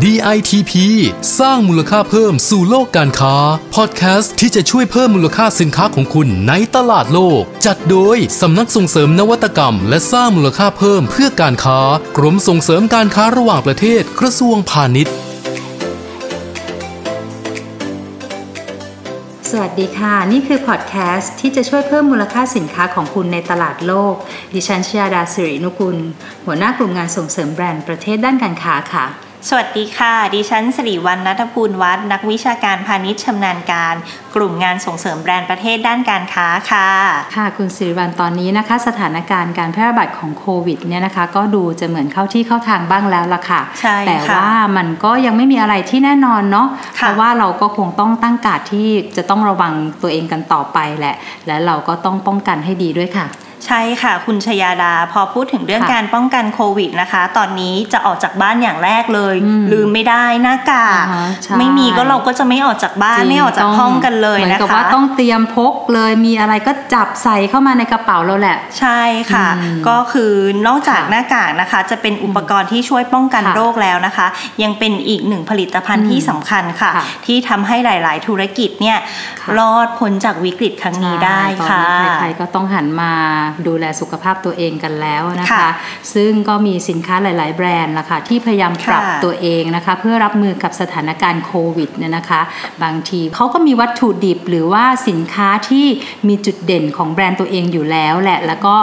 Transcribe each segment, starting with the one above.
DITP สร้างมูลค่าเพิ่มสู่โลกการค้า พอดแคสต์ที่จะช่วยเพิ่มมูลค่าสินค้าของคุณในตลาดโลก จัดโดยสำนักส่งเสริมนวัตกรรม และสร้างมูลค่าเพิ่มเพื่อการค้า กรมส่งเสริมการค้าระหว่างประเทศกระทรวงพาณิชย์ สวัสดีค่ะ นี่คือพอดแคสต์ที่จะช่วยเพิ่มมูลค่าสินค้าของคุณในตลาดโลก ดิฉันชยาดาสิรินุกุล หัวหน้ากลุ่มงานส่งเสริมแบรนด์ประเทศด้านการค้าค่ะ สวัสดีค่ะ ดิฉันสิริวัลนัทภูลวัฒน์นักวิชาการพาณิชย์ชำนาญการ กลุ่มงานส่งเสริมแบรนด์ประเทศด้านการค้าค่ะ ค่ะ คุณสิริวัลตอนนี้นะคะ สถานการณ์การแพร่ระบาดของโควิดเนี่ยนะคะ ก็ดูจะเหมือนเข้าที่เข้าทางบ้างแล้วล่ะค่ะใช่แต่ค่ะว่ามันก็ยังไม่มีอะไรที่แน่นอนเนาะเพค่ะราะว่าเราก็คงต้องตั้งการ์ดที่จะต้องระวังตัวเองกันต่อไปแหละ และเราก็ต้องป้องกันให้ดีด้วยค่ะ ใช่ค่ะคุณชยาดา พอพูดถึงเรื่องค่ะการป้องกันโควิดนะคะ ตอนนี้จะออกจากบ้านอย่างแรกเลยอืมลืมไม่ได้หน้ากากอ่าฮะใช่ไม่มีก็เราก็จะไม่ออกจากบ้านจริไม่ออกจากต้ห้องกันเลยเหมือนนะกับคะว่าต้องเตรียมพกเลยมีอะไรก็จับใส่เข้ามาในกระเป๋าเราแหละ ใช่ค่ะอืมก็คือนอกจากค่ะหน้ากากนะคะ จะเป็นอุปกรณ์ที่ช่วยป้องกันค่ะโรคแล้วนะคะ ยังเป็นอีกหนึ่งผลิตภัณฑ์อืมที่สำคัญค่ะค่ะ ที่ทำให้หลาย ๆ ธุรกิจเนี่ยค่ะรอดพ้นจากวิกฤตครั้งนี้ได้ใช่ค่ะตอนนี้ใครๆก็ต้องหันมาดูแลสุขภาพตัวเองกันแล้วนะคะค่ะซึ่งก็มีสินค้าหลาย ๆ แบรนด์ละค่ะที่พยายามปรับค่ะตัวเองนะคะ เพื่อรับมือกับสถานการณ์โควิดเนี่ยนะคะ บางทีเขาก็มีวัตถุดิบหรือว่าสินค้าที่มีจุดเด่นของแบรนด์ตัวเองอยู่แล้วแหละ แล้วก็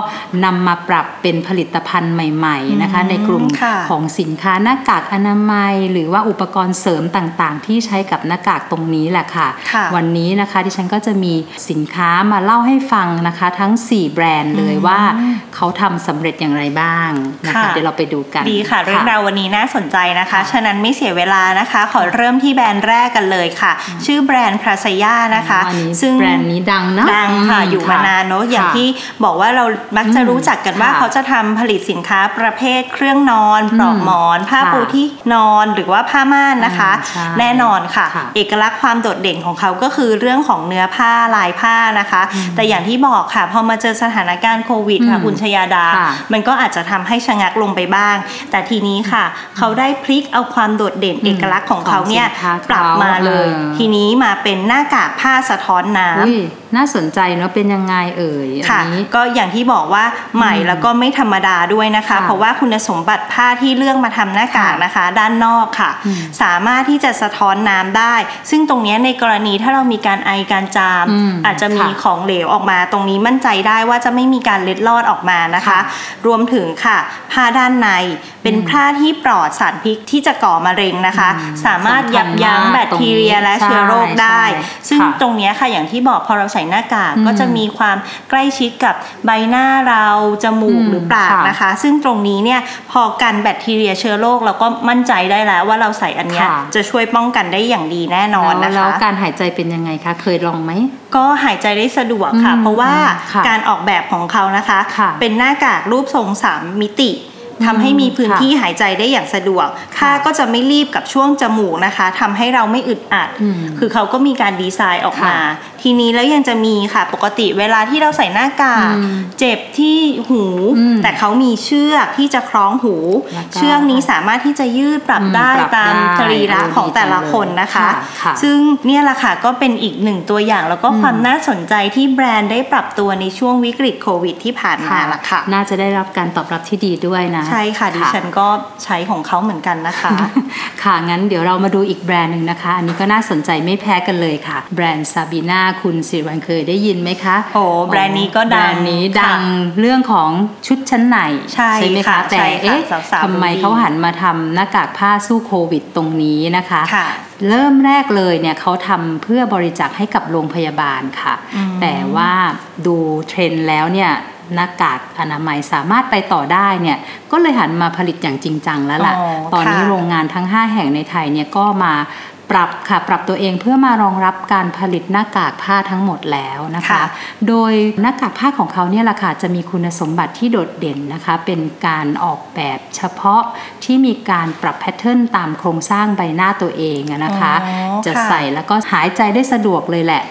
นำมาปรับเป็นผลิตภัณฑ์ใหม่ ๆ นะคะอืมในกลุ่มค่ะของสินค้าหน้ากากอนามัย หรือว่าอุปกรณ์เสริมต่าง ๆ ที่ใช้กับหน้ากากตรงนี้แหละค่ะค่ะวันนี้นะคะดิฉันก็จะมีสินค้ามาเล่าให้ฟังนะคะ ทั้ง 4 แบรนด์เลยว่าเขาทำสำเร็จอย่างไรบ้างนะคะค่ะเดี๋ยวเราไปดูกันดีค่ะ เรื่องราววันนี้น่าสนใจนะคะ ฉะนั้นไม่เสียเวลานะคะ ขอเริ่มที่แบรนด์แรกกันเลยค่ะ ชื่อแบรนด์พราซยานะคะอันนี้ซึ่งแบรนด์นี้ดังนะดังค่ะอืมอยู่มาค่ะนานเนอะอย่างค่ะที่บอกว่าเรามักจะรู้จักกันว่าค่ะเขาจะทำผลิตสินค้าประเภท เครื่องนอนอืมปลอกหมอน ผ้าค่ะปูที่นอนหรือว่าผ้าม่านนะคะอืมใช่แน่นอนค่ะค่ะ เอกลักษณ์ความโดดเด่นของเขาก็คือเรื่องของเนื้อผ้าลายผ้านะคะ แต่อย่างที่บอกค่ะพอมาเจอสถานการณ์โควิดค่ะอืมคุณชยาดาค่ะมันก็อาจจะทำให้ชะงักลงไปบ้าง แต่ทีนี้ค่ะ เขาได้พลิกเอาความโดดเด่นเอกลักษณ์ของเขาเนี่ยของสินค้าเขาปรับมาเลยเออทีนี้มาเป็นหน้ากากผ้าสะท้อนน้ำอุ้ยน่าสนใจเนาะเป็นยังไงเอ่ยค่ะอันนี้ก็อย่างที่บอกว่าใหม่อืมแล้วก็ไม่ธรรมดาด้วยนะคะค่ะเพราะว่าคุณสมบัติผ้าที่เลือกมาทำหน้ากากค่ะนะคะ ด้านนอกค่ะอืมสามารถที่จะสะท้อนน้ำได้ ซึ่งตรงเนี้ยในกรณีถ้าเรามีการไอการจามอืมอาจจะมีค่ะของเหลวออกมาตรงนี้มั่นใจได้ว่าจะไม่มีการเล็ดลอดออกมานะคะค่ะรวมถึงค่ะ ผ้าด้านในเป็นอืมผ้าที่ปลอดสารพิษที่จะก่อมะเร็งนะคะอืมสามารถสำคัญยับยั้งมากแบคทีเรียตรงนี้และเชื้อโรคได้ใช่ซึ่งค่ะตรงเนี้ยค่ะอย่างที่บอกพอเราใส่หน้ากากอืมก็จะมีความใกล้ชิดกับใบหน้าเราจมูกอืมหรือปากค่ะนะคะ ซึ่งตรงนี้เนี่ยพอกันแบคทีเรียเชื้อโรคเราก็มั่นใจได้แล้วว่าเราใส่อันเนี้ยค่ะจะช่วยป้องกันได้อย่างดีแน่นอนแล้วนะแล้วคะการหายใจเป็นยังไงคะเคยลองไหม ก็หายใจได้สะดวกค่ะอืมเพราะว่าค่ะการออกแบบของเขานะคะค่ะเป็นหน้ากากรูปทรงสามมิติทำให้มีพื้นค่ะที่หายใจได้อย่างสะดวกผ้าก็จะไม่รีบกับช่วงจมูกนะคะทำให้เราไม่อึดอัดอืมคือเขาก็มีการดีไซน์ออกมาค่ะทีนี้แล้วยังจะมีค่ะปกติเวลาที่เราใส่หน้ากากอืมเจ็บที่หูอืมแต่เขามีเชือกที่จะคล้องหูแล้วก็เชือกนี้สามารถที่จะยืดปรับอืมได้ปรับตามได้สรีระเออของแต่ละดีจังเลยคนนะคะค่ะค่ะซึ่งเนี่ยแหละค่ะก็เป็นอีกหนึ่งตัวอย่างแล้วก็อืมความน่าสนใจที่แบรนด์ได้ปรับตัวในช่วงวิกฤตโควิดที่ผ่านมาละค่ะ น่าจะได้รับการตอบรับที่ดีด้วยนะ ใช่ค่ะดิฉันก็ใช้ของเขาเหมือนกันนะคะ ค่ะงั้นเดี๋ยวเรามาดูอีกแบรนด์หนึ่งนะคะ อันนี้ก็น่าสนใจไม่แพ้กันเลยค่ะ แบรนด์ซาบีนาคุณสิริวัลเคยได้ยินไหมคะโอ้แบรนด์นี้ก็ดังแบรนด์นี้ดังค่ะเรื่องของชุดชั้นในใช่ไหมค่ะคะแต่ใช่ค่ะเอ๊ะสาวๆทำไมรู้ดีเขาหันมาทำหน้ากากผ้าสู้โควิดตรงนี้นะคะค่ะเริ่มแรกเลยเนี่ยเขาทำเพื่อบริจาคให้กับโรงพยาบาลค่ะอืมแต่ว่าดูเทรนด์แล้วเนี่ยหน้ากากอนามัยสามารถไปต่อได้เนี่ยก็เลยหันมาผลิตอย่างจริงจังแล้วล่ะอ๋อตอนนี้ค่ะโรงงานทั้ง 5 แห่งในไทยเนี่ยก็มา ปรับค่ะปรับตัวเองเพื่อมารองรับการผลิตหน้ากากผ้าทั้งหมดแล้วนะคะค่ะโดยหน้ากากผ้าของเขาเนี่ยแหละค่ะจะมีคุณสมบัติที่โดดเด่นนะคะ เป็นการออกแบบเฉพาะที่มีการปรับแพทเทิร์นตามโครงสร้างใบหน้าตัวเองอะนะคะอ๋อจะค่ะใส่แล้วก็หายใจได้สะดวกเลยแหละ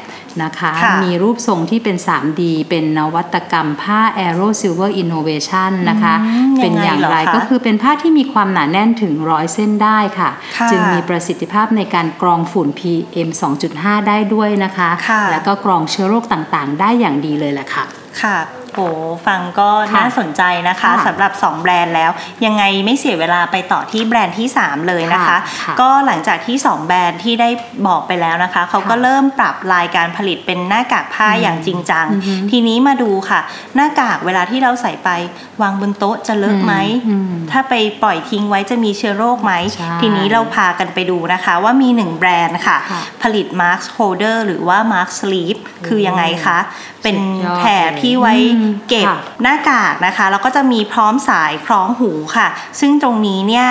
นะคะค่ะมีรูปทรงที่เป็น 3D เป็นนวัตกรรมผ้า Aero Silver Innovation นะคะอืมเป็นอย่างไรยังไงเหรอคะก็คือเป็นผ้าที่มีความหนาแน่นถึงร้อยเส้นได้ค่ะค่ะ จึงมีประสิทธิภาพในการกรองฝุ่น PM 2.5 ได้ด้วยนะคะค่ะแล้วก็กรองเชื้อโรคต่างๆ ได้อย่างดีเลยแหละค่ะค่ะ โอ้ฟังก็ค่ะน่าสนใจนะคะค่ะสำหรับ 2 แบรนด์แล้ว ยังไงไม่เสียเวลาไปต่อที่แบรนด์ที่ 3 เลยนะคะค่ะค่ะก็หลังจากที่ 2 แบรนด์ที่ได้บอกไปแล้วนะคะ เขาก็ค่ะเริ่มปรับลายการผลิตเป็นหน้ากากผ้าอย่างจริงจังอือฮึทีนี้มาดูค่ะ หน้ากากเวลาที่เราใส่ไปวางบนโต๊ะจะเลอะไหมอืมถ้าไปปล่อยทิ้งไว้จะมีเชื้อโรคไหมใช่ทีนี้เราพากันไปดูนะคะว่ามีหนึ่งแบรนด์ค่ะค่ะผลิต mask holder หรือว่า mask sleeve คือยังไงคะ เป็นสุดยอดแถบที่ไว้อืมเก็บค่ะหน้ากากนะคะ แล้วก็จะมีพร้อมสายคล้องหูค่ะ ซึ่งตรงนี้เนี่ย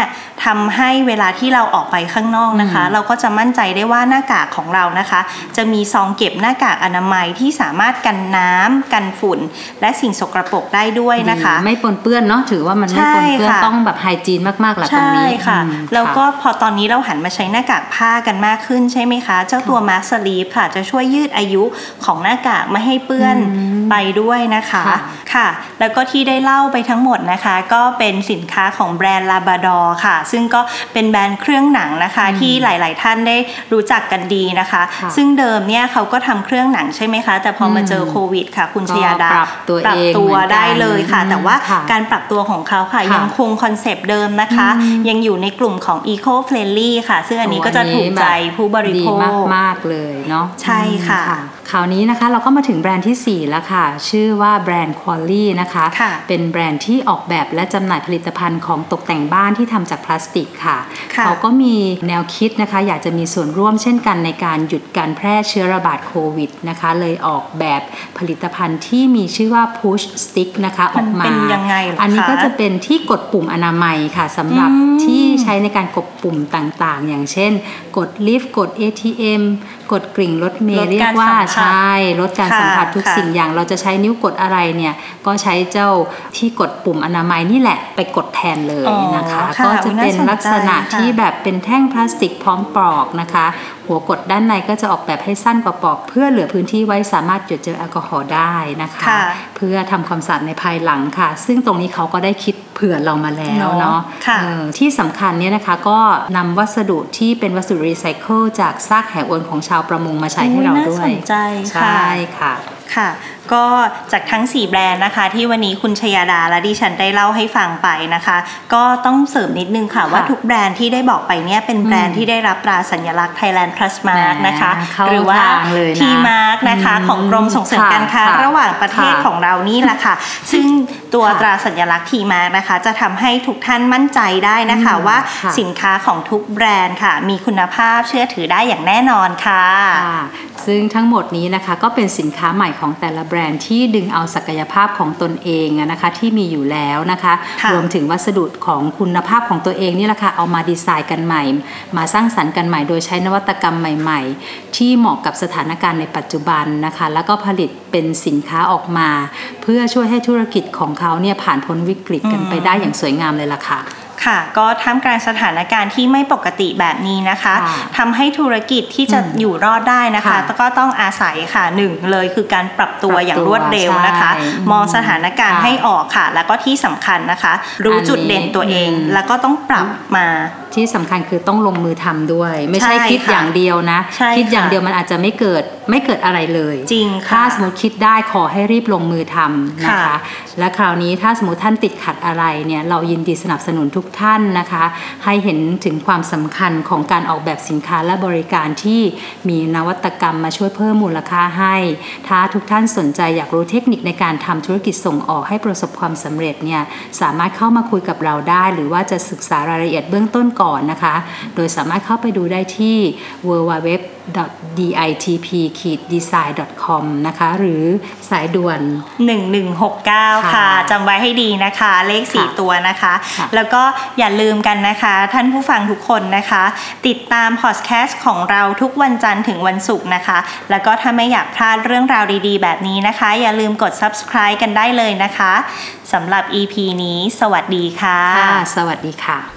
ทำให้เวลาที่เราออกไปข้างนอกนะคะอืมเราก็จะมั่นใจได้ว่าหน้ากากของเรานะคะ จะมีซองเก็บหน้ากากอนามัยที่สามารถกันน้ำกันฝุ่น และสิ่งสกรปรกได้ด้วยนะคะดีไม่ปนเปื้อนเนาะถือว่ามันไม่ปนเปื้อนใช่ค่ะต้องแบบไฮจีนมากๆแหละตรงใช่นี้ค่ะอืมแล้วก็ค่ะพอตอนนี้เราหันมาใช้หน้ากากผ้ากันมากขึ้นใช่ไหมคะ เจ้าตัวมาร์คสลีฟค่ะจะช่วยยืดอายุของหน้ากากไม่ให้เปื้อนอืมไปด้วยนะคะค่ะค่ะ แล้วก็ที่ได้เล่าไปทั้งหมดนะคะ ก็เป็นสินค้าของแบรนด์ลาบาดอค่ะ ซึ่งก็เป็นแบรนด์เครื่องหนังนะคะอืมที่หลาย ๆ ท่านได้รู้จักกันดีนะคะค่ะซึ่งเดิมเนี่ยเขาก็ทำเครื่องหนังใช่ไหมคะ แต่พอมาเจอโควิด ค่ะ คุณชยาดาก็ปรับตัวปรับเองตัวเหมือนกันได้เลยค่ะ แต่ว่าค่ะการปรับตัวของเขาค่ะค่ะ ยังคงคอนเซปต์เดิมนะคะอืมยังอยู่ในกลุ่มของ Eco Friendly ค่ะ ซึ่งอันนี้ก็จะถูกใจผู้บริโภดีคมากๆเลยเนาะใช่ค่ะอืม คราวนี้นะคะเราก็มาถึงแบรนด์ทีสี่4 แล้วค่ะ ชื่อว่าแบรนด์ q u a l i นะคะค่ะเป็นแบรนด์ที่ออกแบบและจำหน่ายผลิตภัณฑ์ของตกแต่งบ้านที่ทำจากพลาสติกค่ะค่ะเขาก็มีแนวคิดนะคะ อยากจะมีส่วนร่วมเช่นกันในการหยุดการแพร่เชื้อระบาดโควิดนะคะ เลยออกแบบผลิตภัณฑ์ที่มีชื่อว่า Push Stick นะคะออกมาเป็นยังไงเหรอคะอันนี้ก็จะเป็นที่กดปุ่มอนามัยค่ะสำหรับอืมที่ใช้ในการกดปุ่มต่างๆ อย่างเช่น กดลิฟต์กด ATM กดกริ่งรถเมลล์ดเรียการกว่าสัมผัสใช่ลดการค่ะสัมผัสทุกค่ะสิ่งอย่าง เราจะใช้นิ้วกดอะไรเนี่ย ก็ใช้เจ้าที่กดปุ่มอนามัยนี่แหละไปกดแทนเลยอ๋อนะคะค่ะก็จะเป็นน่าสนใจลักษณะค่ะที่แบบเป็นแท่งพลาสติกพร้อมปลอกนะคะ หัวกดด้านในก็จะออกแบบให้สั้นกว่าปลอกเพื่อเหลือพื้นที่ไว้สามารถหยดเจลแอลกอฮอล์ได้นะคะค่ะเพื่อทำความสะอาดในภายหลังค่ะ ซึ่งตรงนี้เขาก็ได้คิด เผื่อเรามาแล้วเนอะเนาะค่ะเออที่สำคัญเนี่ยนะคะก็นำวัสดุที่เป็นวัสดุรีไซเคิลจากซากแหอวนของชาวประมงมาใช้ให้เราด้วยน่าสนใจค่ะใช่ค่ะ ค่ะก็จากทั้ง 4 แบรนด์นะคะ ที่วันนี้คุณชยาดาและดิฉันได้เล่าให้ฟังไปนะคะ ก็ต้องเสริมนิดนึงค่ะว่าทุกแบรนด์ที่ได้บอกไปเนี่ยเป็นแบรนด์ที่ได้รับตราสัญลักษณ์ Thailand Plus Mark แหมนะคะเข้าหรือว่าทางเลยนะ T Mark นะคะอืมของกรมส่งเสริมค่ะการค้าค่ะระหว่างประเทศค่ะของเรานี่แหละค่ะ ซึ่งตัวค่ะตราสัญลักษณ์ T Mark นะคะ จะทำให้ทุกท่านมั่นใจได้นะคะอืมว่าค่ะสินค้าของทุกแบรนด์ค่ะ มีคุณภาพเชื่อถือได้อย่างแน่นอนค่ะค่ะ ซึ่งทั้งหมดนี้นะคะก็เป็นสินค้าใหม่ของแต่ละแบรนด์ที่ดึงเอาศักยภาพของตนเองอะนะคะที่มีอยู่แล้วนะคะค่ะรวมถึงวัสดุของคุณภาพของตัวเองนี่แหละค่ะเอามาดีไซน์กันใหม่ มาสร้างสรรค์กันใหม่ โดยใช้นวัตกรรมใหม่ ๆ ที่เหมาะกับสถานการณ์ในปัจจุบันนะคะ แล้วก็ผลิตเป็นสินค้าออกมา เพื่อช่วยให้ธุรกิจของเขาเนี่ยผ่านพ้นวิกฤตกันไปได้อย่างสวยงามเลยล่ะค่ะ ค่ะก็ท่ามกลางสถานการณ์ที่ไม่ปกติแบบนี้นะคะค่ะทำให้ธุรกิจที่จะอืมอยู่รอดได้นะคะค่ะก็ต้องอาศัยค่ะหนึ่งเลยคือการปรับตัวปรับตัวอย่างรวดเร็วนะคะใช่มองสถานการณ์ค่ะให้ออกค่ะ แล้วก็ที่สำคัญนะคะ รู้อันนี้จุดเด่นตัวเองอืมแล้วก็ต้องปรับมา ที่สำคัญคือต้องลงมือทำด้วย ไม่ใช่ใช่คิดค่ะอย่างเดียวนะใช่คิดอย่างค่ะเดียวมันอาจจะไม่เกิดไม่เกิดอะไรเลย จริงค่ะถ้าสมมติคิดได้ขอให้รีบลงมือทำนะคะค่ะและคราวนี้ถ้าสมมติท่านติดขัดอะไรเนี่ยเรายินดีสนับสนุนทุกท่านนะคะ ให้เห็นถึงความสำคัญของการออกแบบสินค้าและบริการที่มีนวัตกรรมมาช่วยเพิ่มมูลค่าให้ ถ้าทุกท่านสนใจอยากรู้เทคนิคในการทำธุรกิจส่งออกให้ประสบความสำเร็จเนี่ยสามารถเข้ามาคุยกับเราได้ หรือว่าจะศึกษารายละเอียดเบื้องต้นก่อนนะคะ โดยสามารถเข้าไปดูได้ที่ www.ditp-design.com นะคะ หรือสายด่วน 1169 ค่ะค่ะจำไว้ให้ดีนะคะ เลขค่ะ4ตัวนะคะค่ะแล้วก็อย่าลืมกันนะคะ ท่านผู้ฟังทุกคนนะคะ ติดตามพอดแคสต์ของเราทุกวันจันทร์ถึงวันศุกร์นะคะ แล้วก็ถ้าไม่อยากพลาดเรื่องราวดีๆ แบบนี้นะคะ อย่าลืมกด subscribe กันได้เลยนะคะสำหรับ EP นี้ สวัสดีค่ะค่ะสวัสดีค่ะ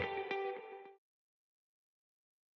1169